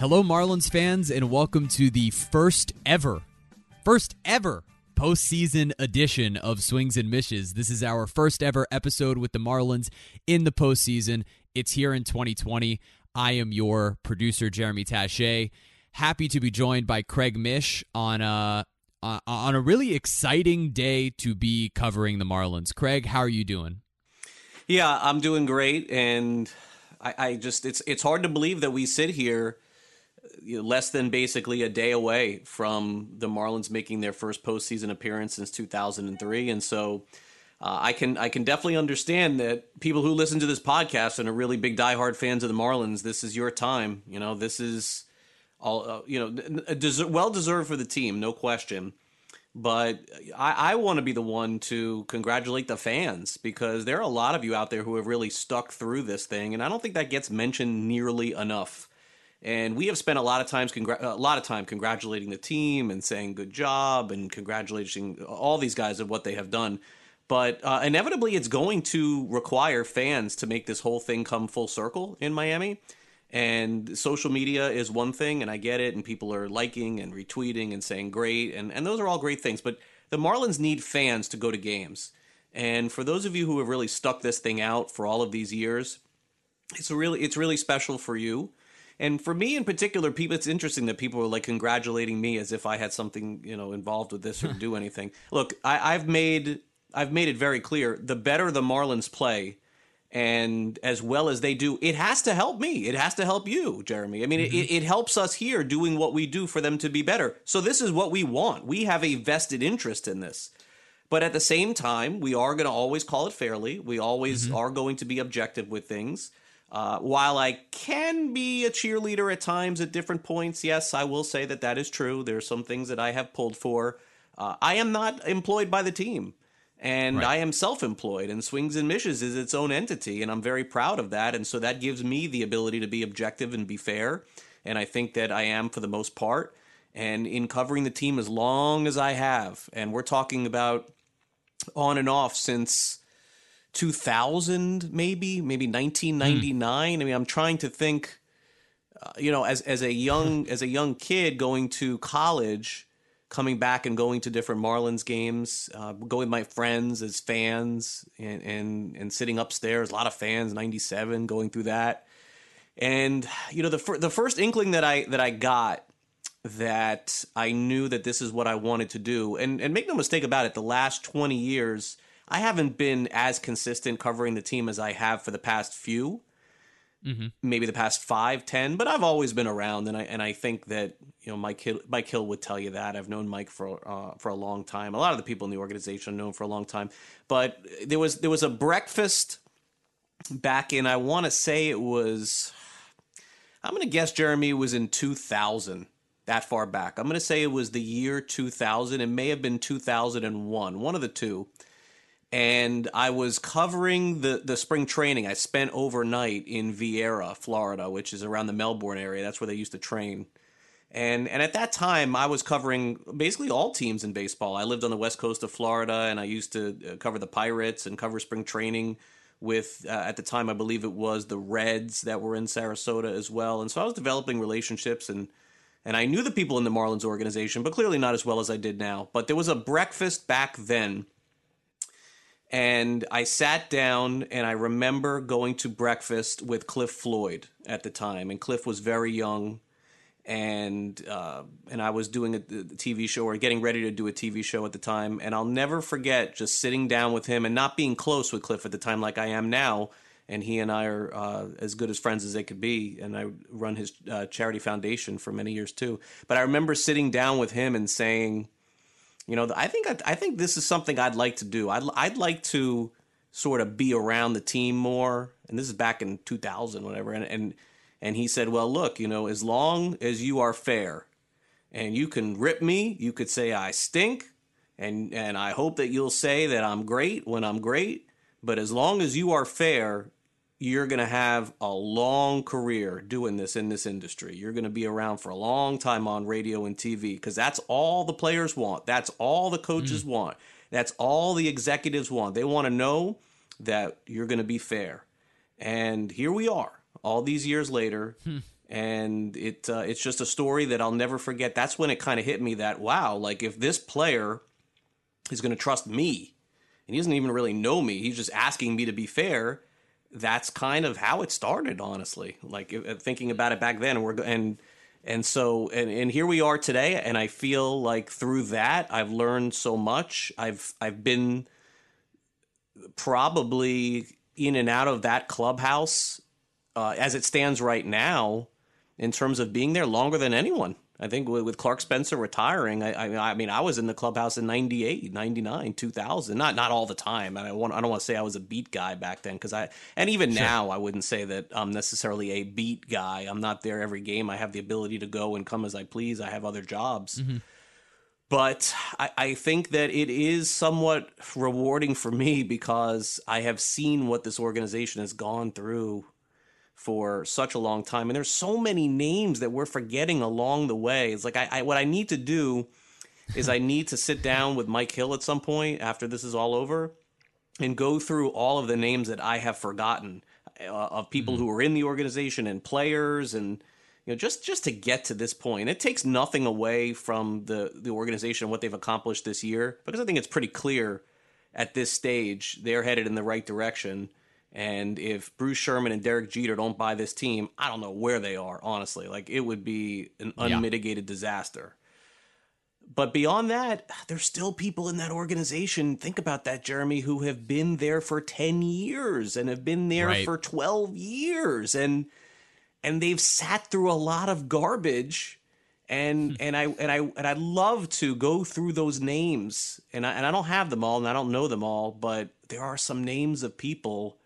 Hello, Marlins fans, and welcome to the first ever, first ever postseason edition of Swings and Mishes. This is our first ever episode with the Marlins in the postseason. It's here in 2020. I am your producer, Jeremy Taché. Happy to be joined by Craig Mish on a uh, on a really exciting day to be covering the Marlins. Craig, how are you doing? Yeah, I'm doing great, and I, I just it's it's hard to believe that we sit here less than basically a day away from the Marlins making their first postseason appearance since 2003, and so. Uh, I can I can definitely understand that people who listen to this podcast and are really big diehard fans of the Marlins, this is your time. You know, this is all uh, you know, well deserved for the team, no question. But I, I want to be the one to congratulate the fans because there are a lot of you out there who have really stuck through this thing, and I don't think that gets mentioned nearly enough. And we have spent a lot of times, congr- a lot of time congratulating the team and saying good job and congratulating all these guys of what they have done. But uh, inevitably, it's going to require fans to make this whole thing come full circle in Miami. And social media is one thing, and I get it, and people are liking and retweeting and saying great, and, and those are all great things. But the Marlins need fans to go to games. And for those of you who have really stuck this thing out for all of these years, it's really it's really special for you. And for me in particular, people it's interesting that people are like congratulating me as if I had something, you know, involved with this or do anything. Look, I, I've made I've made it very clear the better the Marlins play, and as well as they do, it has to help me. It has to help you, Jeremy. I mean, mm-hmm. it, it helps us here doing what we do for them to be better. So this is what we want. We have a vested interest in this. But at the same time, we are going to always call it fairly. We always mm-hmm. are going to be objective with things. Uh, while I can be a cheerleader at times at different points, yes, I will say that that is true. There are some things that I have pulled for. Uh, I am not employed by the team, and right. I am self employed, and Swings and Mishes is its own entity, and I'm very proud of that. And so that gives me the ability to be objective and be fair. And I think that I am for the most part. And in covering the team as long as I have, and we're talking about on and off since 2000 maybe maybe 1999 mm. i mean i'm trying to think uh, you know as as a young as a young kid going to college coming back and going to different marlins games uh, going with my friends as fans and, and and sitting upstairs a lot of fans 97 going through that. And you know the fir- the first inkling that i that i got that i knew that this is what i wanted to do and and make no mistake about it the last 20 years I haven't been as consistent covering the team as I have for the past few, mm-hmm. maybe the past five, ten. But I've always been around, and I and I think that you know Mike Hill, Mike Hill would tell you that. I've known Mike for uh, for a long time. A lot of the people in the organization I've known for a long time. But there was there was a breakfast back in I want to say it was. I'm going to guess Jeremy was in 2000 that far back. I'm going to say it was the year 2000. It may have been 2001, one of the two and I was covering the the spring training. I spent overnight in Viera, Florida, which is around the Melbourne area. That's where they used to train. And and at that time, I was covering basically all teams in baseball. I lived on the west coast of Florida, and I used to uh, cover the Pirates and cover spring training with uh, at the time I believe it was the Reds that were in Sarasota as well. And so I was developing relationships and and I knew the people in the Marlins organization, but clearly not as well as I did now. But there was a breakfast back then and I sat down and I remember going to breakfast with Cliff Floyd at the time, and Cliff was very young, and uh, and I was doing a, a, TV show or getting ready to do a TV show at the time, and I'll never forget just sitting down with him and not being close with Cliff at the time like I am now, and he and I are uh, as good as friends as they could be, and I run his uh, charity foundation for many years too. But I remember sitting down with him and saying you know, I think I, think this is something I'd like to do. I'd I'd like to sort of be around the team more. And this is back in 2000, whatever. And and and he said, "Well, look, you know, as long as you are fair, and you can rip me, you could say I stink, and and I hope that you'll say that I'm great when I'm great. But as long as you are fair, you're going to have a long career doing this in this industry. You're going to be around for a long time on radio and TV because that's all the players want. That's all the coaches mm. want. That's all the executives want. They want to know that you're going to be fair. And here we are, all these years later. Hmm. and it uh, it's just a story that I'll never forget. That's when it kind of hit me that wow, like if this player is going to trust me, and he doesn't even really know me, he's just asking me to be fair. That's kind of how it started, honestly. Like uh, thinking about it back then, and we're and and so and, and here we are today, and I feel like through that I've learned so much. I've I've been probably in and out of that clubhouse uh, as it stands right now in terms of being there longer than anyone. I think with, Clark Spencer retiring, I, I, I, mean, I was in the clubhouse in 98, 99, 2000. Not not all the time. I, want, I don't want to say I was a beat guy back then because I, and even sure. now, I wouldn't say that I'm necessarily a beat guy. I'm not there every game. I have the ability to go and come as I please. I have other jobs. Mm-hmm. But I, I think that it is somewhat rewarding for me because I have seen what this organization has gone through for such a long time, and there's so many names that we're forgetting along the way. It's like I, I what I need to do is I need to sit down with Mike Hill at some point after this is all over and go through all of the names that I have forgotten uh, of people mm-hmm. who are in the organization and players and you know just just to get to this point. It takes nothing away from the the organization and what they've accomplished this year because I think it's pretty clear at this stage they're headed in the right direction and if Bruce Sherman and Derek Jeter don't buy this team, I don't know where they are, honestly. Like it would be an unmitigated yeah. disaster. But beyond that, there's still people in that organization. Think about that, Jeremy, who have been there for 10 years and have been there right. for 12 years and and they've sat through a lot of garbage and hmm. and I and I and I'd love to go through those names and I, and I don't have them all and I don't know them all, but there are some names of people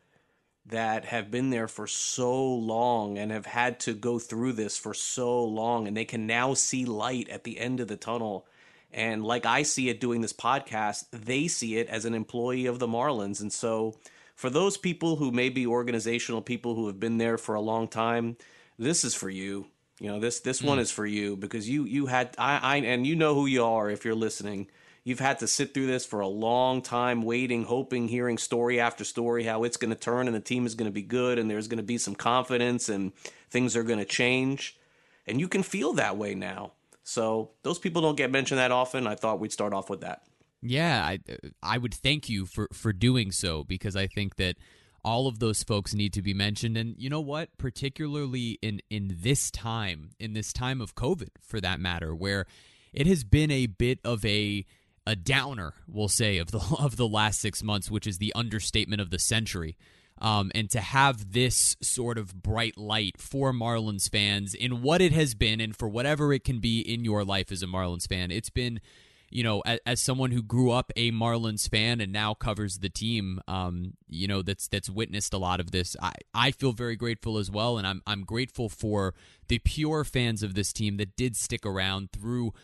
that have been there for so long and have had to go through this for so long and they can now see light at the end of the tunnel. And like I see it doing this podcast they see it as an employee of the Marlins. And so for those people who may be organizational people who have been there for a long time this is for you. You know this this mm. one is for you because you you had I, I and you know who you are if you're listening You've had to sit through this for a long time, waiting, hoping, hearing story after story how it's going to turn and the team is going to be good and there's going to be some confidence and things are going to change. And you can feel that way now. So those people don't get mentioned that often. I thought we'd start off with that. Yeah, I I would thank you for for doing so because I think that all of those folks need to be mentioned and you know what particularly in in this time in this time of covid for that matter where it has been a bit of a a downer, we'll say, of the of the last six months, which is the understatement of the century. Um, and to have this sort of bright light for Marlins fans in what it has been, and for whatever it can be in your life as a Marlins fan, it's been, you know, as, as someone who grew up a Marlins fan and now covers the team, um, you know, that's that's witnessed a lot of this. I I feel very grateful as well, and I'm I'm grateful for the pure fans of this team that did stick around through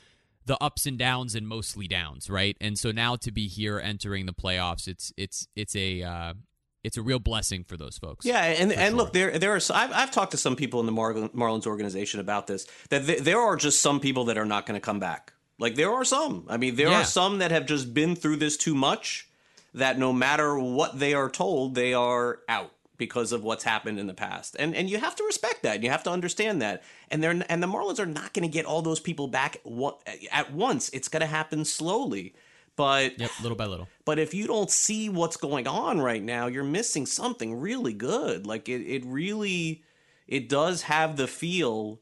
the ups and downs and mostly downs, right? And so now to be here entering the playoffs, it's it's it's a uh, it's a real blessing for those folks. Yeah, and and sure. look, there there are I've, I've talked to some people in the Mar- Marlins organization about this that th- there are just some people that are not going to come back. Like there are some. I mean, there yeah. are some that have just been through this too much that no matter what they are told, they are out because of what's happened in the past. And and you have to respect that. You have to understand that. And they're and the Marlins are not going to get all those people back at once. It's going to happen slowly. But yep, little by little. But if you don't see what's going on right now, you're missing something really good. Like it it really it does have the feel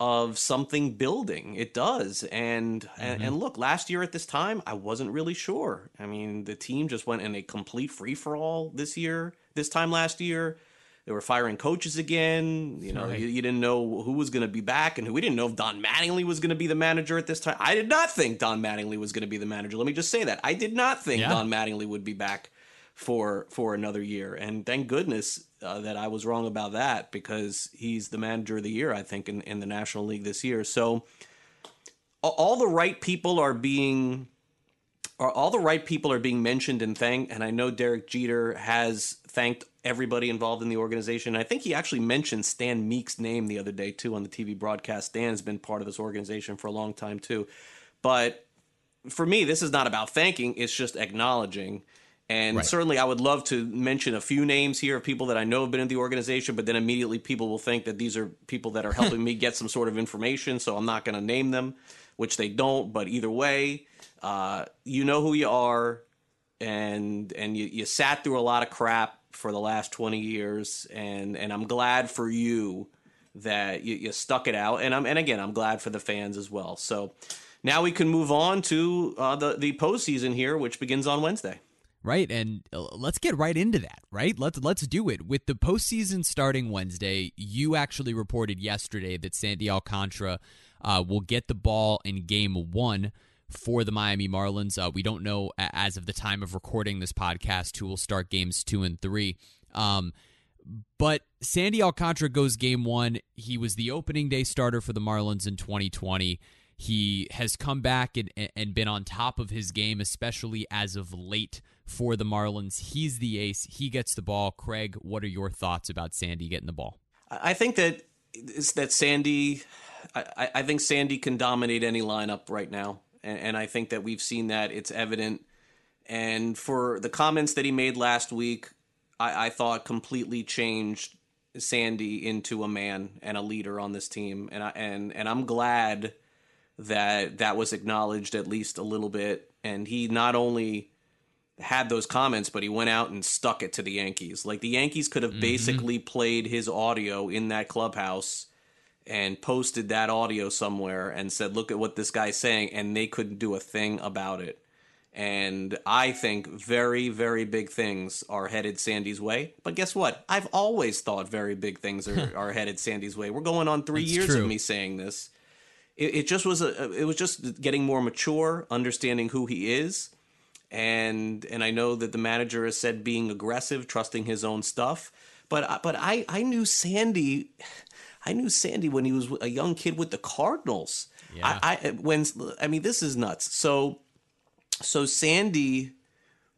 of something building. It does. And, mm-hmm. and, and look, last year at this time, I wasn't really sure. I mean, the team just went in a complete free for all this year this time last year. They were firing coaches again. You know, right. you, you, didn't know who was going to be back and who we didn't know if Don Mattingly was going to be the manager at this time. I did not think Don Mattingly was going to be the manager. Let me just say that. I did not think yeah. Don Mattingly would be back for for another year. And thank goodness uh, that I was wrong about that because he's the manager of the year, I think, in, in the National League this year. So all the right people are being all the right people are being mentioned and thanked. And I know Derek Jeter has thanked everybody involved in the organization. I think he actually mentioned Stan Meek's name the other day too on the TV broadcast. Stan's been part of this organization for a long time too. But for me, this is not about thanking; it's just acknowledging. And Right. certainly, I would love to mention a few names here of people that I know have been in the organization, but then immediately people will think that these are people that are helping me get some sort of information. So I'm not going to name them, which they don't. But either way, uh, you know who you are, and and you, you sat through a lot of crap for the last 20 years, and and I'm glad for you that you, you stuck it out, and I'm and again I'm glad for the fans as well. So now we can move on to uh, the the postseason here, which begins on Wednesday. Right, and uh, let's get right into that. Right, let's let's do it with the postseason starting Wednesday. You actually reported yesterday that Sandy Alcantara uh, will get the ball in Game One for the Miami Marlins. Uh, we don't know as of the time of recording this podcast who will start Games Two and Three. Um, but Sandy Alcantara goes game one. He was the opening day starter for the Marlins in 2020. He has come back and, and been on top of his game, especially as of late for the Marlins. He's the ace. He gets the ball. Craig, what are your thoughts about Sandy getting the ball? I think that that Sandy. I, I- think Sandy can dominate any lineup right now, and, and I think that we've seen that. It's evident. And for the comments that he made last week, I, I thought completely changed Sandy into a man and a leader on this team, and I and and I'm glad that that was acknowledged at least a little bit. And he not only had those comments, but he went out and stuck it to the Yankees. Like the Yankees could have mm-hmm. basically played his audio in that clubhouse and posted that audio somewhere and said, "Look at what this guy's saying," and they couldn't do a thing about it. And I think very, very big things are headed Sandy's way. But guess what? I've always thought very big things are, are headed Sandy's way. We're going on three That's years true. of me saying this. It, it just was a. It was just getting more mature, understanding who he is, and and I know that the manager has said being aggressive, trusting his own stuff. But but I I knew Sandy, I knew Sandy when he was a young kid with the Cardinals. Yeah. I, I when I mean this is nuts. So so Sandy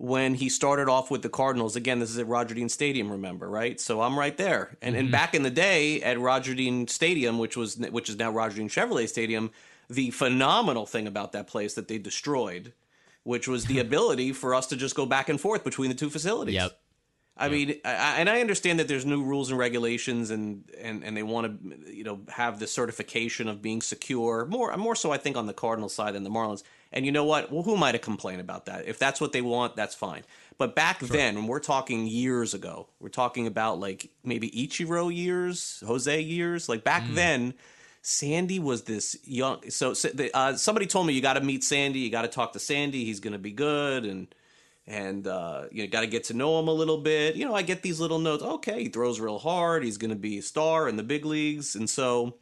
when he started off with the Cardinals, again, this is at Roger Dean Stadium, remember, right? So I'm right there. And and mm-hmm. back in the day at Roger Dean Stadium, which was which is now Roger Dean Chevrolet Stadium, the phenomenal thing about that place that they destroyed, which was the ability for us to just go back and forth between the two facilities. Yep. I mean, I, and I understand that there's new rules and regulations, and and and they want to, you know, have the certification of being secure. More, more so, I think, on the Cardinals side than the Marlins. And you know what? Well, who am I to complain about that? If that's what they want, that's fine. But back then, when we're talking years ago, we're talking about like maybe Ichiro years, Jose years. Like back then, Sandy was this young. So, so uh, somebody told me you got to meet Sandy. You got to talk to Sandy. He's going to be good, and and uh, you got to get to know him a little bit. You know, I get these little notes. Okay, he throws real hard. He's going to be a star in the big leagues, and so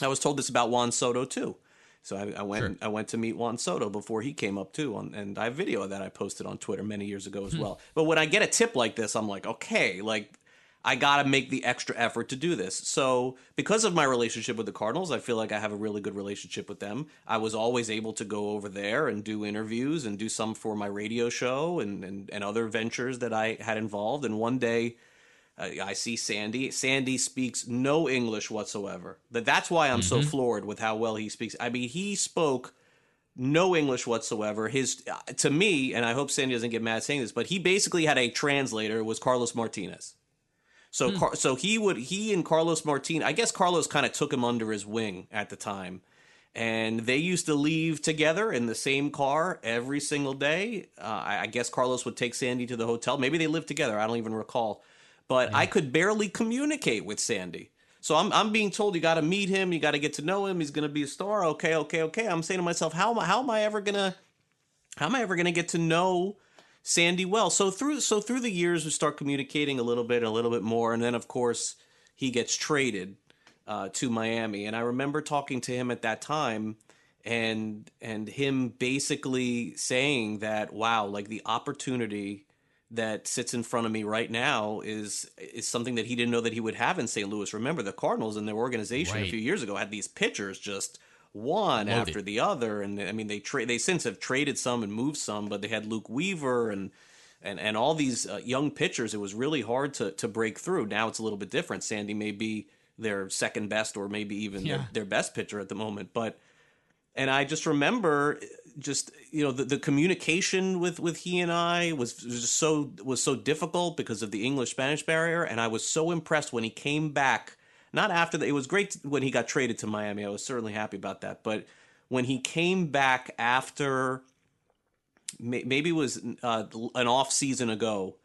I was told this about Juan Soto too. So I, I went. Sure. I went to meet Juan Soto before he came up too, on, and I have video of that I posted on Twitter many years ago as well. But when I get a tip like this, I'm like, okay, like I got to make the extra effort to do this. So, because of my relationship with the Cardinals, I feel like I have a really good relationship with them. I was always able to go over there and do interviews and do some for my radio show and, and, and other ventures that I had involved. And one day, uh, I see Sandy. Sandy speaks no English whatsoever. That that's why I'm so floored with how well he speaks. I mean, he spoke no English whatsoever. His uh, to me, and I hope Sandy doesn't get mad saying this, but he basically had a translator. Was Carlos Martinez. So, Car- so he would he and Carlos Martin. I guess Carlos kind of took him under his wing at the time, and they used to leave together in the same car every single day. Uh, I, I guess Carlos would take Sandy to the hotel. Maybe they lived together. I don't even recall. But I could barely communicate with Sandy. So I'm I'm being told you got to meet him, you got to get to know him. He's going to be a star. Okay, okay, okay. I'm saying to myself, how am I, how am I ever gonna how am I ever gonna get to know Sandy well? So through so through the years, we start communicating a little bit, a little bit more, and then of course he gets traded uh, to Miami. And I remember talking to him at that time, and and him basically saying that, wow, like the opportunity that sits in front of me right now is is something that he didn't know that he would have in St. Louis. Remember, the Cardinals and their organization a few years ago had these pitchers just one Loaded. after the other, and I mean they tra- they since have traded some and moved some, but they had Luke Weaver and and and all these uh, young pitchers. It was really hard to to break through. Now it's a little bit different. Sandy may be their second best or maybe even Yeah. their, their best pitcher at the moment, but and I just remember just you know the, the communication with with he and I was just so was so difficult because of the English Spanish barrier, and I was so impressed when he came back. Not after that, it was great when he got traded to Miami. I was certainly happy about that, but when he came back after maybe it was uh, an off season ago,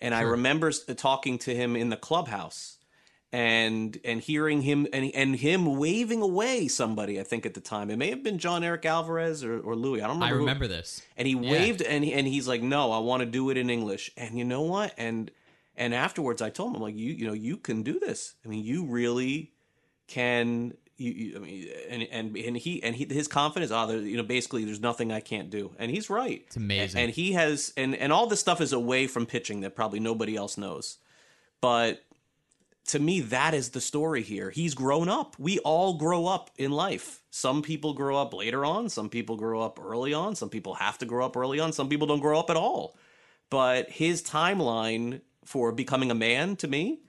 and sure. I remember talking to him in the clubhouse and and hearing him and and him waving away somebody. I think at the time it may have been John Eric Alvarez or, or Louis. I don't remember. I remember who. this. And he yeah. waved and he, and he's like, "No, I want to do it in English." And you know what? And and afterwards, I told him, I'm like, "You you know you can do this. I mean, you really can." You, you, I mean, and and and he and he his confidence. Oh, there, you know, basically, there's nothing I can't do, and he's right. It's amazing. And, and he has, and and all this stuff is away from pitching that probably nobody else knows, but to me, that is the story here. He's grown up. We all grow up in life. Some people grow up later on, some people grow up early on, some people have to grow up early on, some people don't grow up at all. But his timeline for becoming a man to me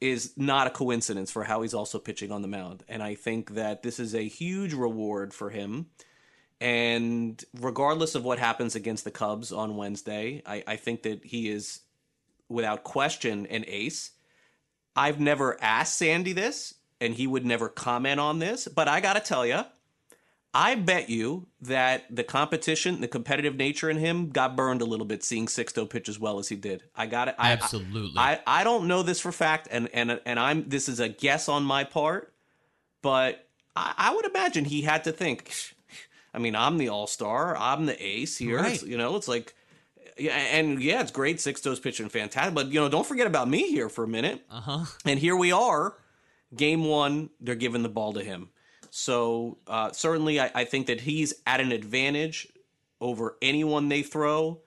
is not a coincidence for how he's also pitching on the mound. And I think that this is a huge reward for him. And regardless of what happens against the Cubs on Wednesday, I, I think that he is, without question, an ace. I've never asked Sandy this, and he would never comment on this, but I got to tell you, I bet you that the competition, the competitive nature in him got burned a little bit seeing Sixto pitch as well as he did. I got it. I, Absolutely. I, I, I don't know this for fact, and, and, and I'm, this is a guess on my part, but I, I would imagine he had to think, I mean, I'm the all star, I'm the ace here. Right. you know, it's like, yeah, and yeah, it's great. Sixto's pitching fantastic, but you know, don't forget about me here for a minute. Uh huh. And here we are, game one. They're giving the ball to him. So uh, certainly, I, I think that he's at an advantage over anyone they throw.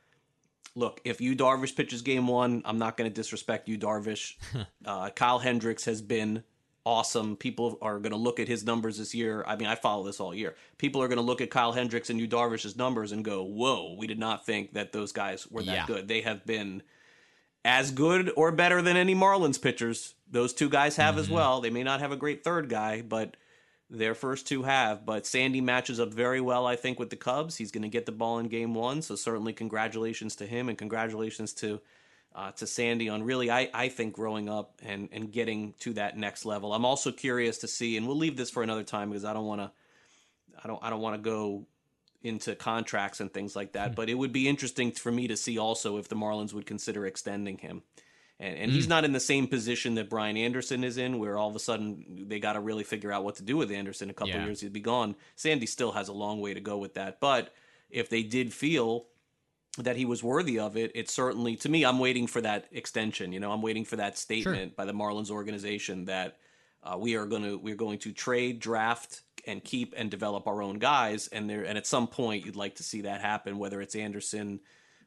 Look, if Yu Darvish pitches game one, I'm not going to disrespect Yu Darvish. uh, Kyle Hendricks has been awesome. People are going to look at his numbers this year. I mean, I follow this all year. People are going to look at Kyle Hendricks and Yu Darvish's numbers and go, "Whoa, we did not think that those guys were that yeah. good. They have been as good or better than any Marlins pitchers. Those two guys have mm-hmm. as well. They may not have a great third guy, but their first two have. But Sandy matches up very well, I think, with the Cubs. He's going to get the ball in game one, so certainly congratulations to him and congratulations to uh, to Sandy on really, I, I think, growing up and, and getting to that next level. I'm also curious to see, and we'll leave this for another time because I don't want to, I don't, I don't want to go into contracts and things like that. Mm. But it would be interesting for me to see also if the Marlins would consider extending him. And, and mm. he's hmm. not in the same position that Brian Anderson is in, where all of a sudden they got to really figure out what to do with Anderson. A couple yeah. years he'd be gone. Sandy still has a long way to go with that. But if they did feel that he was worthy of it, it certainly to me, I'm waiting for that extension. You know, I'm waiting for that statement sure. by the Marlins organization that uh, we are going to we're going to trade, draft, and keep and develop our own guys. And there and at some point, you'd like to see that happen, whether it's Anderson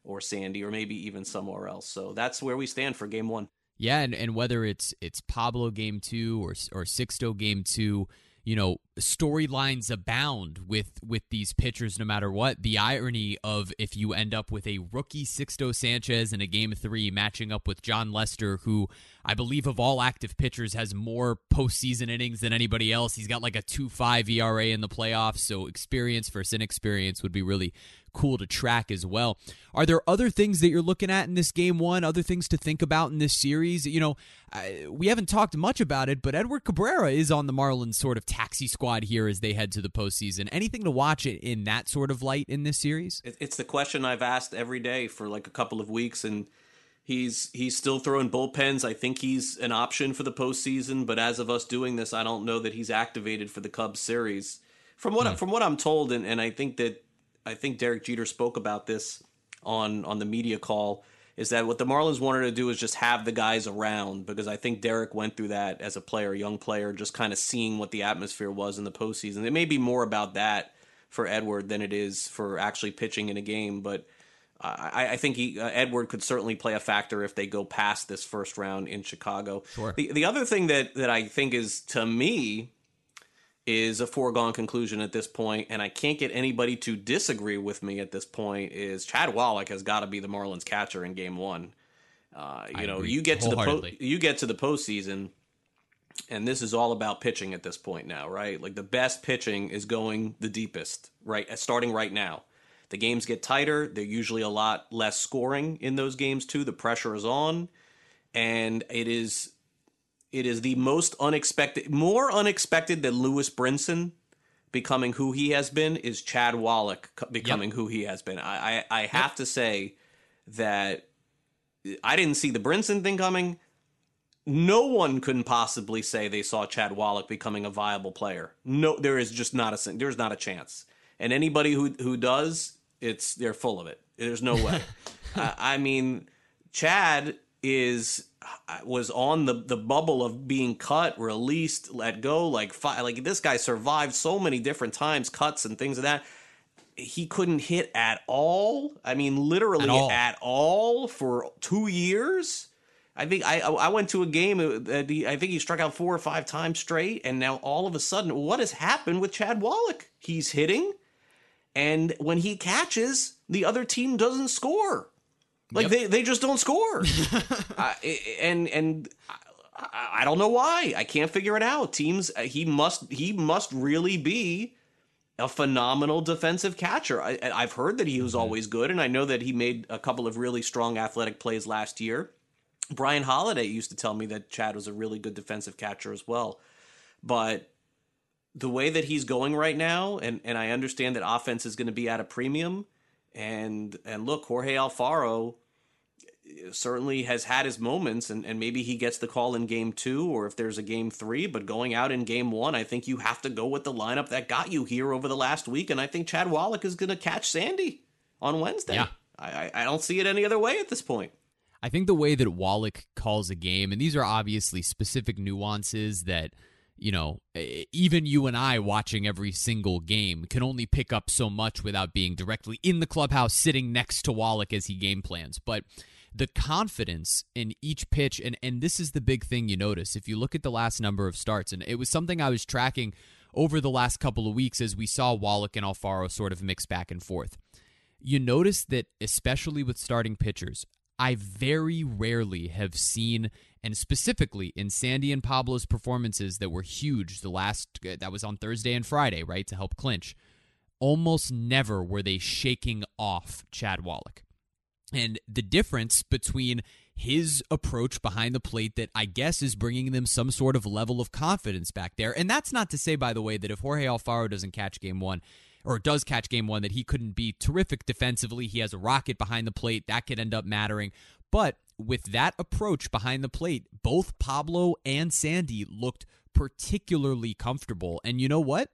or Sandy or maybe even somewhere else. So that's where we stand for Game One. Yeah, and, and whether it's it's Pablo Game Two or or Sixto Game Two you know storylines abound with with these pitchers no matter what the irony of if you end up with a rookie Sixto Sanchez in a game 3 matching up with Jon Lester who I believe of all active pitchers has more postseason innings than anybody else he's got like a 2 5 ERA in the playoffs so experience versus inexperience would be really cool to track as well. Are there other things that you're looking at in this game one? Other things to think about in this series? You know, I, we haven't talked much about it, but Edward Cabrera is on the Marlins sort of taxi squad here as they head to the postseason. Anything to watch it in that sort of light in this series? It's the question I've asked every day for like a couple of weeks, and he's he's still throwing bullpens. I think he's an option for the postseason, but as of us doing this, I don't know that he's activated for the Cubs series. From what hmm. from what I'm told, and, and I think that I think Derek Jeter spoke about this on on the media call is that what the Marlins wanted to do is just have the guys around because I think Derek went through that as a player, young player, just kind of seeing what the atmosphere was in the postseason. It may be more about that for Edward than it is for actually pitching in a game, but I, I think he, uh, Edward could certainly play a factor if they go past this first round in Chicago. Sure. The the other thing that that I think is to me is a foregone conclusion at this point, and I can't get anybody to disagree with me at this point. Is Chad Wallach has got to be the Marlins catcher in Game One? Uh, you I know, you get to the po- you get to the postseason, and this is all about pitching at this point now, right? Like the best pitching is going the deepest, right? Starting right now. The games get tighter. They're usually a lot less scoring in those games too. The pressure is on, and it is it is the most unexpected, more unexpected than Lewis Brinson becoming who he has been is Chad Wallach becoming yep. who he has been. I I, I have yep. to say that I didn't see the Brinson thing coming. No one couldn't possibly say they saw Chad Wallach becoming a viable player. No, there is just not a there's not a chance. And anybody who who does, it's they're full of it. There's no way. uh, I mean, Chad is was on the the bubble of being cut, released, let go. Like like this guy survived so many different times, cuts and things of that. He couldn't hit at all. I mean, literally at all, at all for two years. I think I I went to a game that he, I think he struck out four or five times straight, and now all of a sudden, what has happened with Chad Wallach? He's hitting, and when he catches, the other team doesn't score. Like yep. they, they just don't score, uh, and and I, I, don't know why. I can't figure it out. Teams uh, he must he must really be a phenomenal defensive catcher. I, have heard that he was mm-hmm. always good, and I know that he made a couple of really strong athletic plays last year. Brian Holiday used to tell me that Chad was a really good defensive catcher as well, but the way that he's going right now, and and I understand that offense is going to be at a premium and and look, Jorge Alfaro eh, certainly has had his moments, and, and maybe he gets the call in game two, or if there's a game three. But going out in game one, I think you have to go with the lineup that got you here over the last week, and I think Chad Wallach is going to catch Sandy on Wednesday. Yeah. I, I don't see it any other way at this point. I think the way that Wallach calls a game, and these are obviously specific nuances that – you know, even you and I watching every single game can only pick up so much without being directly in the clubhouse sitting next to Wallach as he game plans. But the confidence in each pitch, and, and this is the big thing you notice if you look at the last number of starts, and it was something I was tracking over the last couple of weeks as we saw Wallach and Alfaro sort of mix back and forth. You notice that, especially with starting pitchers, I very rarely have seen and specifically in Sandy and Pablo's performances that were huge the last uh, that was on Thursday and Friday, right, to help clinch. Almost never were they shaking off Chad Wallach. And the difference between his approach behind the plate that I guess is bringing them some sort of level of confidence back there. And that's not to say, by the way, that if Jorge Alfaro doesn't catch game one, or does catch game one, that he couldn't be terrific defensively. He has a rocket behind the plate. That could end up mattering. But with that approach behind the plate, both Pablo and Sandy looked particularly comfortable. And you know what?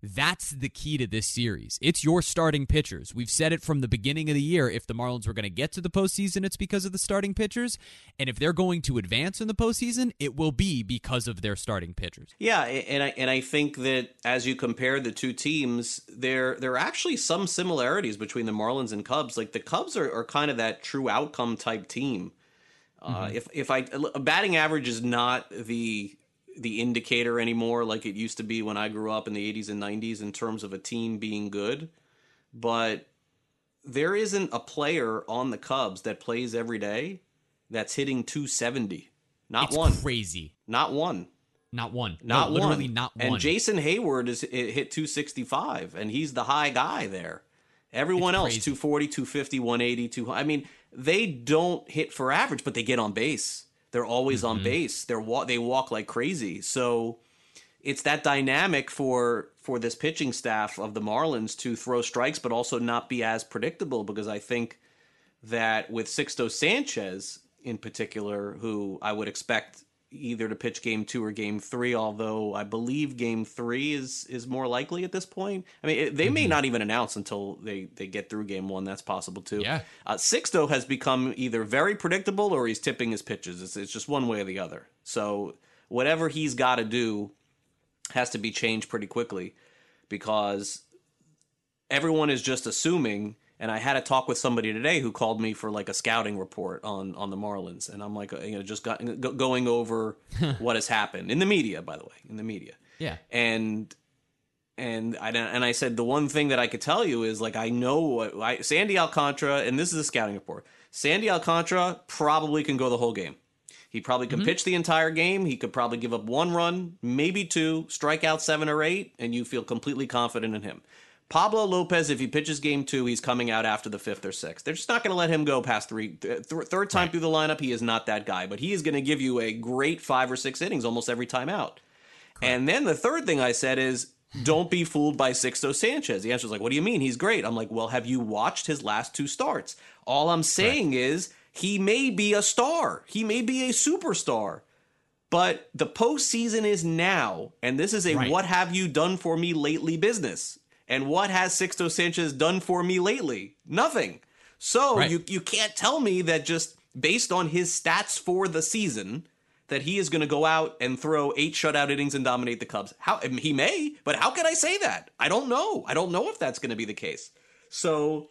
That's the key to this series. It's your starting pitchers. We've said it from the beginning of the year. If the Marlins were going to get to the postseason, it's because of the starting pitchers. And if they're going to advance in the postseason, it will be because of their starting pitchers. Yeah, and I and I think that as you compare the two teams, there there are actually some similarities between the Marlins and Cubs. Like the Cubs are, are kind of that true outcome type team. Uh, mm-hmm. if if I batting average is not the the indicator anymore like it used to be when I grew up in the 80s and 90s in terms of a team being good. But there isn't a player on the Cubs that plays every day that's hitting 270. Not it's one. Crazy. Not one. Not one. Not no, literally one. not one. And Jason Heyward is hit 265 and he's the high guy there. Everyone it's else crazy. 240, 250, 180, 200. I mean, they don't hit for average, but they get on base. They're always mm-hmm. on base. They're wa- they walk like crazy. So it's that dynamic for for this pitching staff of the Marlins to throw strikes, but also not be as predictable. Because I think that with Sixto Sanchez in particular, who I would expect either to pitch game two or game three. Although I believe game three is is more likely at this point. I mean, it, they mm-hmm. may not even announce until they they get through game one. That's possible too. Yeah. Uh, Sixto has become either very predictable or he's tipping his pitches. It's, it's just one way or the other. So whatever he's got to do has to be changed pretty quickly because everyone is just assuming and I had a talk with somebody today who called me for like a scouting report on on the Marlins, and I'm like, you know, just got, go, going over what has happened in the media, by the way, in the media. Yeah. And and I and I said the one thing that I could tell you is like I know I, Sandy Alcantara, and this is a scouting report. Sandy Alcantara probably can go the whole game. He probably can mm-hmm. pitch the entire game. He could probably give up one run, maybe two, strike out seven or eight, and you feel completely confident in him. Pablo Lopez, if he pitches game two, he's coming out after the fifth or sixth. They're just not going to let him go past three. Th- third time right. through the lineup, he is not that guy, but he is going to give you a great five or six innings almost every time out. Correct. And then the third thing I said is don't be fooled by Sixto Sanchez. The answer is like, what do you mean? He's great. I'm like, well, have you watched his last two starts? All I'm saying is he may be a star. He may be a superstar. But the postseason is now, and this is a right. what have you done for me lately business. And what has Sixto Sanchez done for me lately? Nothing. So right. you you can't tell me that just based on his stats for the season that he is going to go out and throw eight shutout innings and dominate the Cubs. How he may, but how can I say that? I don't know. I don't know if that's going to be the case. So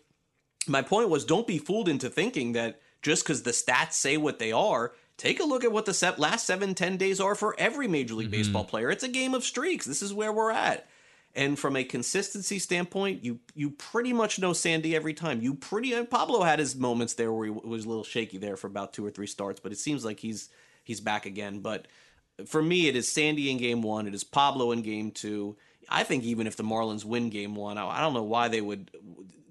my point was don't be fooled into thinking that just because the stats say what they are, take a look at what the last seven, ten days are for every Major League mm-hmm. Baseball player. It's a game of streaks. This is where we're at. And from a consistency standpoint, you you pretty much know Sandy every time. You pretty and Pablo had his moments there where he was a little shaky there for about two or three starts, but it seems like he's he's back again. But for me, it is Sandy in game one. It is Pablo in game two. I think even if the Marlins win game one, I don't know why they would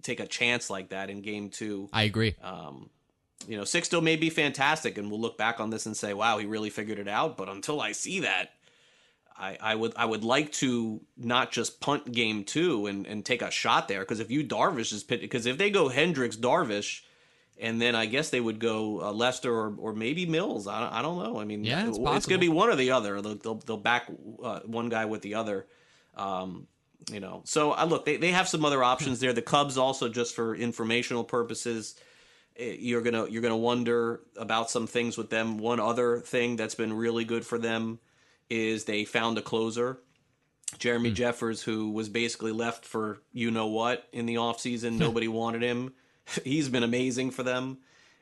take a chance like that in game two. I agree. Um, you know, Sixto may be fantastic, and we'll look back on this and say, "Wow, he really figured it out." But until I see that, I, I would I would like to not just punt game two and, and take a shot there because if Yu Darvish is pit because if they go Hendricks Darvish and then I guess they would go uh, Lester or, or maybe Mills I, I don't know. I mean yeah, it's, it's going to be one or the other. They'll they'll, they'll back uh, one guy with the other. Um, you know so uh, look they, they have some other options there. The Cubs also just for informational purposes eh, you're gonna you're gonna wonder about some things with them. One other thing that's been really good for them is they found a closer, Jeremy mm. Jeffress, who was basically left for you know what in the offseason. Nobody wanted him. He's been amazing for them.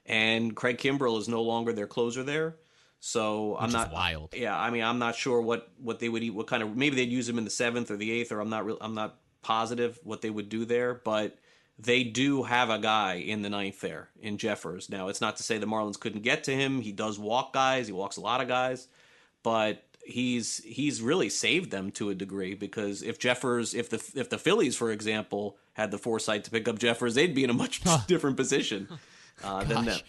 And Craig Kimbrel is no longer their closer there. So Which I'm not wild. Yeah, I mean, I'm not sure what what they would eat. What kind of maybe they'd use him in the seventh or the eighth, or I'm not real. I'm not positive what they would do there, but they do have a guy in the ninth there in Jeffress. Now, it's not to say the Marlins couldn't get to him. He does walk guys. He walks a lot of guys, but he's he's really saved them to a degree because if Jeffress if the if the Phillies for example had the foresight to pick up Jeffress they'd be in a much different position uh, than them.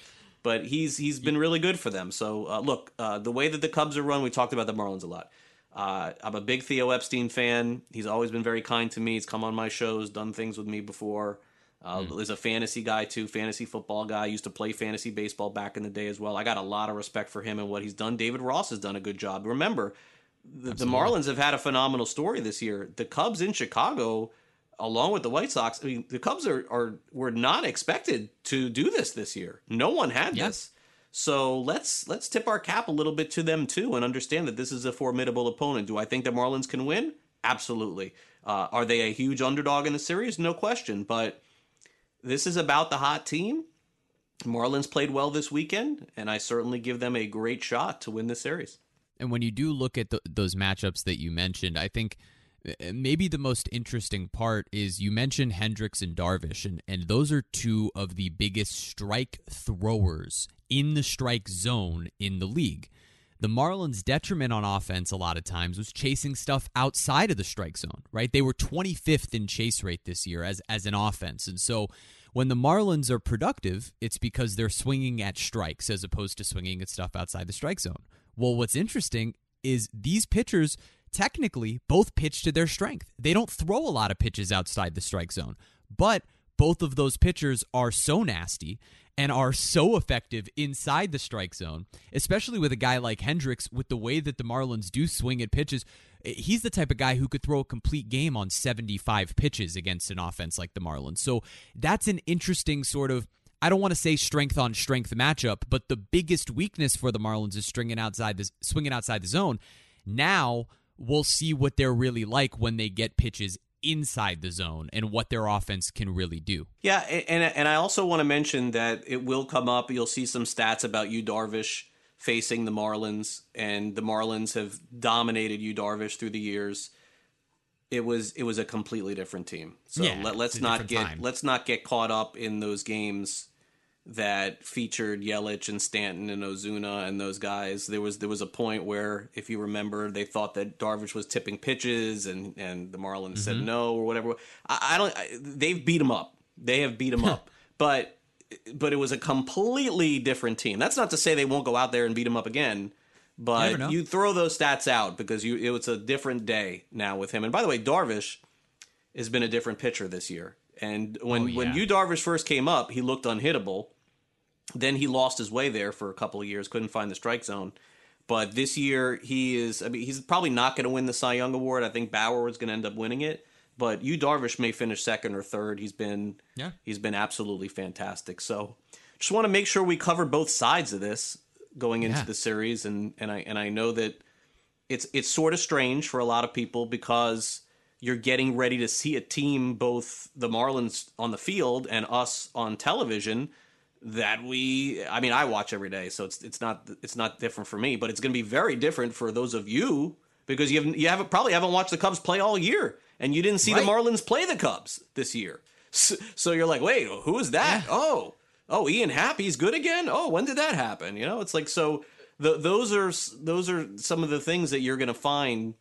But he's he's been really good for them. So uh, look uh, the way that the Cubs are run we talked about the Marlins a lot. Uh, I'm a big Theo Epstein fan. He's always been very kind to me. He's come on my shows done things with me before uh, mm. Is a fantasy guy too, fantasy football guy. Used to play fantasy baseball back in the day as well. I got a lot of respect for him and what he's done. David Ross has done a good job. Remember, the, the Marlins have had a phenomenal story this year. The Cubs in Chicago, along with the White Sox, I mean, the Cubs are, are were not expected to do this this year. No one had this. So let's let's tip our cap a little bit to them too, and understand that this is a formidable opponent. Do I think the Marlins can win? Absolutely. Uh, are they a huge underdog in the series? No question. But this is about the hot team. Marlins played well this weekend, and I certainly give them a great shot to win the series. And when you do look at the, those matchups that you mentioned, I think uh, maybe the most interesting part is you mentioned Hendricks and Darvish, and, and those are two of the biggest strike throwers in the strike zone in the league. The Marlins' detriment on offense a lot of times was chasing stuff outside of the strike zone, right? They were 25th in chase rate this year as, as an offense. And so when the Marlins are productive, it's because they're swinging at strikes as opposed to swinging at stuff outside the strike zone. Well, what's interesting is these pitchers technically both pitch to their strength. They don't throw a lot of pitches outside the strike zone, but both of those pitchers are so nasty and are so effective inside the strike zone, especially with a guy like Hendricks, with the way that the Marlins do swing at pitches eh, he's the type of guy who could throw a complete game on 75 pitches against an offense like the Marlins. So that's an interesting sort of I don't want to say strength on strength matchup, but the biggest weakness for the Marlins is stringing outside the swinging outside the zone. Now we'll see what they're really like when they get pitches inside the zone and what their offense can really do. Yeah, and and I also want to mention that it will come up. You'll see some stats about Yu Darvish facing the Marlins, and the Marlins have dominated Yu Darvish through the years. It was it was a completely different team. So yeah, let, us not get time. let's not get caught up in those games that featured Yelich and Stanton and Ozuna and those guys. There was there was a point where, if you remember, they thought that Darvish was tipping pitches, and and the Marlins mm-hmm. said no or whatever. I, I don't. I, they've beat him up. They have beat him up, but but it was a completely different team. That's not to say they won't go out there and beat him up again. But you throw those stats out because you it was a different day now with him. And by the way, Darvish has been a different pitcher this year. And when oh, yeah. when Yu Darvish first came up, he looked unhittable. Then he lost his way there for a couple of years, couldn't find the strike zone. But this year he is. I mean, he's probably not going to win the Cy Young award. I think Bauer was going to end up winning it. But Yu Darvish may finish second or third. He's been yeah. he's been absolutely fantastic. So just want to make sure we cover both sides of this going into yeah. the series, and and I and I know that it's it's sort of strange for a lot of people because you're getting ready to see a team, both the Marlins on the field and us on television, that we I mean I watch every day, so it's it's not it's not different for me, but it's going to be very different for those of you because you haven't you haven't probably haven't watched the Cubs play all year, and you didn't see right. the Marlins play the Cubs this year. So, so you're like, wait, who is that? Yeah. Oh, oh, Ian Happ's good again. Oh, when did that happen? You know, it's like so. The, those are those are some of the things that you're going to find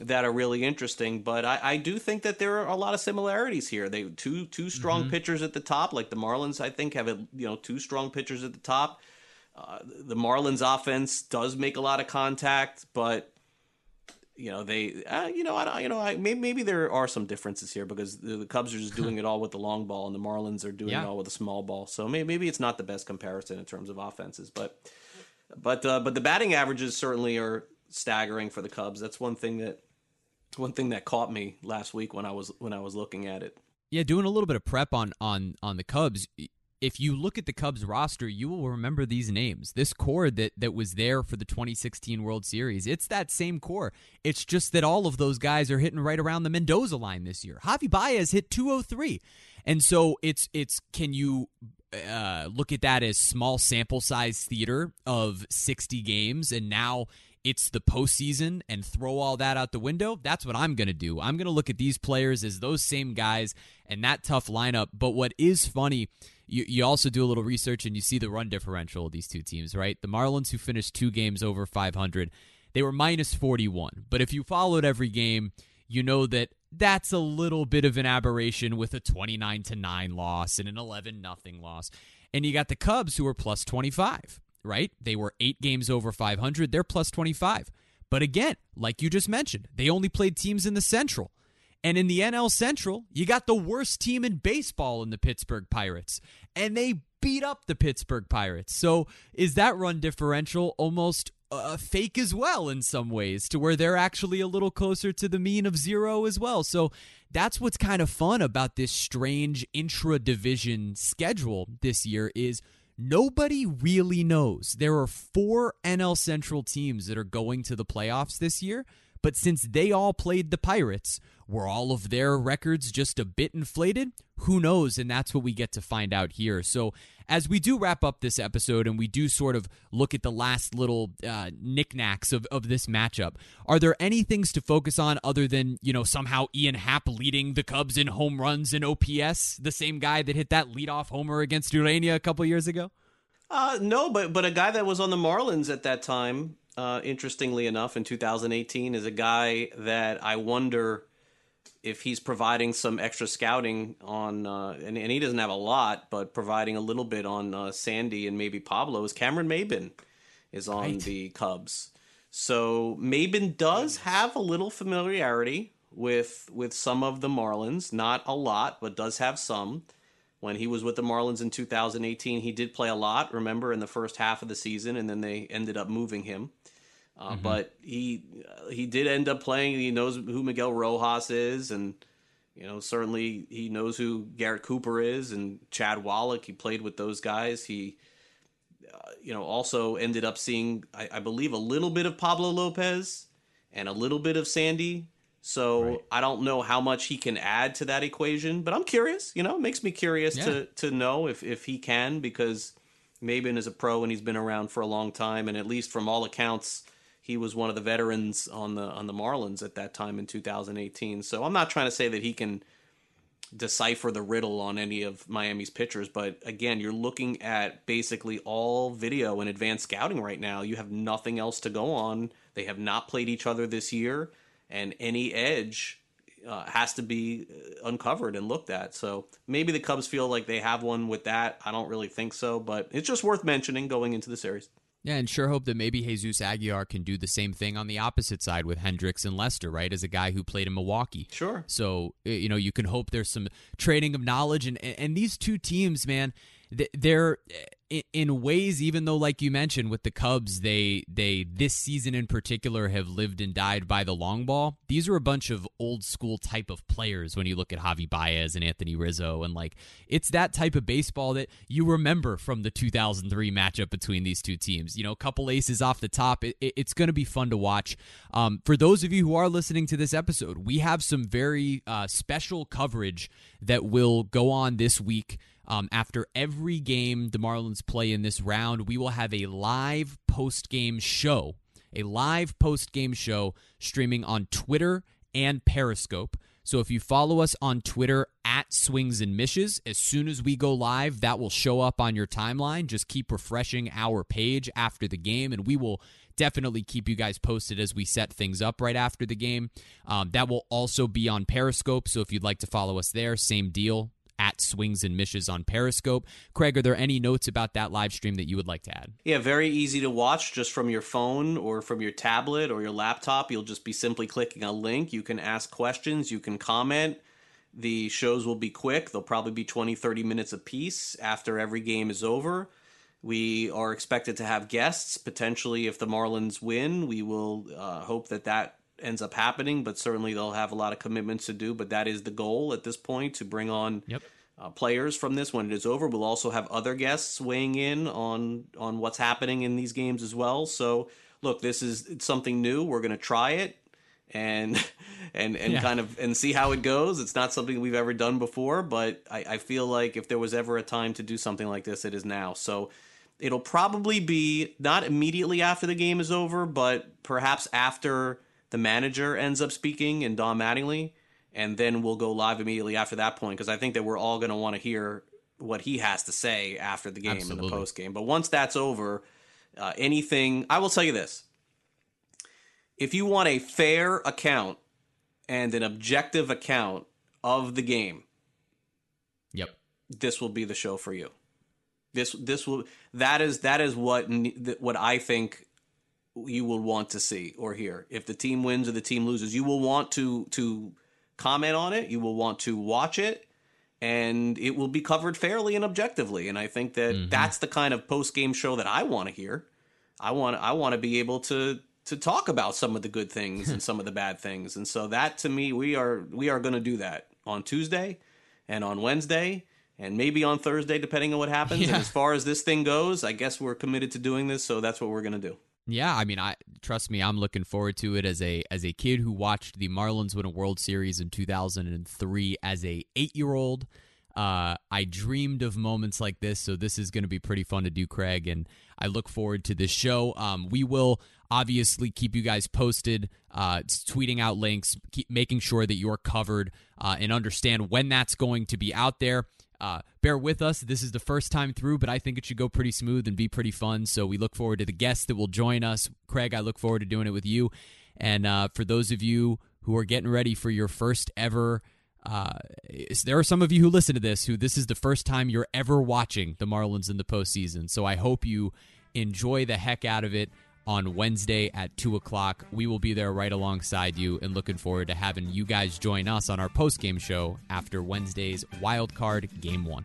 that are really interesting. But I, I, do think that there are a lot of similarities here. They two two strong mm-hmm. pitchers at the top, like the Marlins. I think have a, you know two strong pitchers at the top. Uh, the Marlins offense does make a lot of contact, but you know they uh, you know I you know I maybe, maybe there are some differences here because the, the Cubs are just doing it all with the long ball and the Marlins are doing yeah. it all with a small ball. So maybe, maybe it's not the best comparison in terms of offenses, but but uh, but the batting averages certainly are staggering for the Cubs. That's one thing that one thing that caught me last week when I was when I was looking at it. Yeah, doing a little bit of prep on on on the Cubs. If you look at the Cubs roster, you will remember these names. This core that that was there for the 2016 World Series, it's that same core. It's just that all of those guys are hitting right around the Mendoza line this year. Javi Baez hit 203, and so it's it's can you uh, look at that as small sample size theater of 60 games, and now it's the postseason and throw all that out the window, that's what I'm going to do. I'm going to look at these players as those same guys and that tough lineup. But what is funny, you, you also do a little research and you see the run differential of these two teams, right? The Marlins, who finished two games over 500, they were minus 41. But if you followed every game, you know that that's a little bit of an aberration with a 29 to 9 loss and an 11 nothing loss. And you got the Cubs who are plus 25 right? They were eight games over 500. They're plus 25. But again, like you just mentioned, they only played teams in the Central. And in the NL Central, you got the worst team in baseball in the Pittsburgh Pirates. And they beat up the Pittsburgh Pirates. So is that run differential almost uh, fake as well in some ways to where they're actually a little closer to the mean of zero as well. So that's what's kind of fun about this strange intra division schedule this year is – nobody really knows. There are four NL Central teams that are going to the playoffs this year, but since they all played the Pirates, were all of their records just a bit inflated? Who knows? And that's what we get to find out here. So, as we do wrap up this episode and we do sort of look at the last little uh, knickknacks of, of this matchup, are there any things to focus on other than, you know, somehow Ian Happ leading the Cubs in home runs and OPS, the same guy that hit that leadoff homer against Ureña a couple years ago? Uh, no, but but a guy that was on the Marlins at that time, uh, interestingly enough, in 2018, is a guy that I wonder if he's providing some extra scouting on, uh, and, and, he doesn't have a lot, but providing a little bit on uh, Sandy and maybe Pablo is Cameron Maybin is on right. the Cubs. So Maybin does have a little familiarity with with some of the Marlins, not a lot, but does have some when he was with the Marlins in 2018. He did play a lot, remember, in the first half of the season, and then they ended up moving him. Uh, mm-hmm. But he uh, he did end up playing. He knows who Miguel Rojas is, and you know certainly he knows who Garrett Cooper is and Chad Wallach. He played with those guys. He uh, you know also ended up seeing I, I, believe a little bit of Pablo Lopez and a little bit of Sandy so right. I don't know how much he can add to that equation, but I'm curious. You know, it makes me curious yeah. to to know if if he can because Maybin is a pro and he's been around for a long time, and at least from all accounts, he was one of the veterans on the on the Marlins at that time in 2018. So I'm not trying to say that he can decipher the riddle on any of Miami's pitchers. But again, you're looking at basically all video and advanced scouting right now. You have nothing else to go on. They have not played each other this year, and any edge uh, has to be uh, uncovered and looked at. So maybe the Cubs feel like they have one with that. I don't really think so, but it's just worth mentioning going into the series. Yeah, and sure hope that maybe Jesus Aguilar can do the same thing on the opposite side with Hendricks and Lester, right? As a guy who played in Milwaukee. Sure. So, you know, you can hope there's some trading of knowledge. And, and these two teams, man, they're in ways even though like you mentioned with the cubs they they this season in particular have lived and died by the long ball. These are a bunch of old school type of players when you look at javi baez and anthony rizzo and like it's that type of baseball that you remember from the 2003 matchup between these two teams. You know a couple aces off the top it, it, it's going to be fun to watch. Um, for those of you who are listening to this episode we have some very uh, special coverage that will go on this week um, after every game the Marlins play in this round, we will have a live post game show, a live post game show streaming on Twitter and Periscope. So if you follow us on Twitter at Swings and Mishes, as soon as we go live, that will show up on your timeline. Just keep refreshing our page after the game, and we will definitely keep you guys posted as we set things up right after the game. Um, that will also be on Periscope. So if you'd like to follow us there, same deal at Swings and Mishes on Periscope. Craig, are there any notes about that live stream that you would like to add? Yeah, very easy to watch just from your phone or from your tablet or your laptop. You'll just be simply clicking a link. You can ask questions, you can comment. The shows will be quick. They'll probably be 20, 30 minutes apiece after every game is over. We are expected to have guests. Potentially, if the Marlins win, we will uh, hope that that ends up happening, but certainly they'll have a lot of commitments to do. But that is the goal at this point to bring on yep. uh, players from this when it is over. We'll also have other guests weighing in on on what's happening in these games as well. So look, this is something new. We're going to try it and and and yeah. kind of and see how it goes. It's not something we've ever done before, but I, I feel like if there was ever a time to do something like this, it is now. So. It'll probably be not immediately after the game is over, but perhaps after the manager ends up speaking and Don Mattingly, and then we'll go live immediately after that point because I think that we're all going to want to hear what he has to say after the game Absolutely. and the post game. But once that's over, uh, anything I will tell you this: if you want a fair account and an objective account of the game, yep, this will be the show for you. This this will that is that is what what I think you will want to see or hear. If the team wins or the team loses, you will want to to comment on it. You will want to watch it, and it will be covered fairly and objectively. And I think that mm-hmm. that's the kind of post game show that I want to hear. I want I want to be able to to talk about some of the good things and some of the bad things. And so that to me, we are we are going to do that on Tuesday and on Wednesday and maybe on Thursday, depending on what happens. Yeah. And as far as this thing goes, I guess we're committed to doing this, so that's what we're going to do. Yeah, I mean, I trust me, I'm looking forward to it as a as a kid who watched the Marlins win a World Series in 2003 as a 8-year-old. Uh, I dreamed of moments like this, so this is going to be pretty fun to do, Craig, and I look forward to this show. Um, we will obviously keep you guys posted, uh, tweeting out links, keep making sure that you're covered uh, and understand when that's going to be out there. Uh, bear with us. This is the first time through, but I think it should go pretty smooth and be pretty fun. So we look forward to the guests that will join us. Craig, I look forward to doing it with you. And uh, for those of you who are getting ready for your first ever, uh, there are some of you who listen to this who this is the first time you're ever watching the Marlins in the postseason. So I hope you enjoy the heck out of it on Wednesday at 2 o'clock. We will be there right alongside you and looking forward to having you guys join us on our post game show after Wednesday's wild card game one.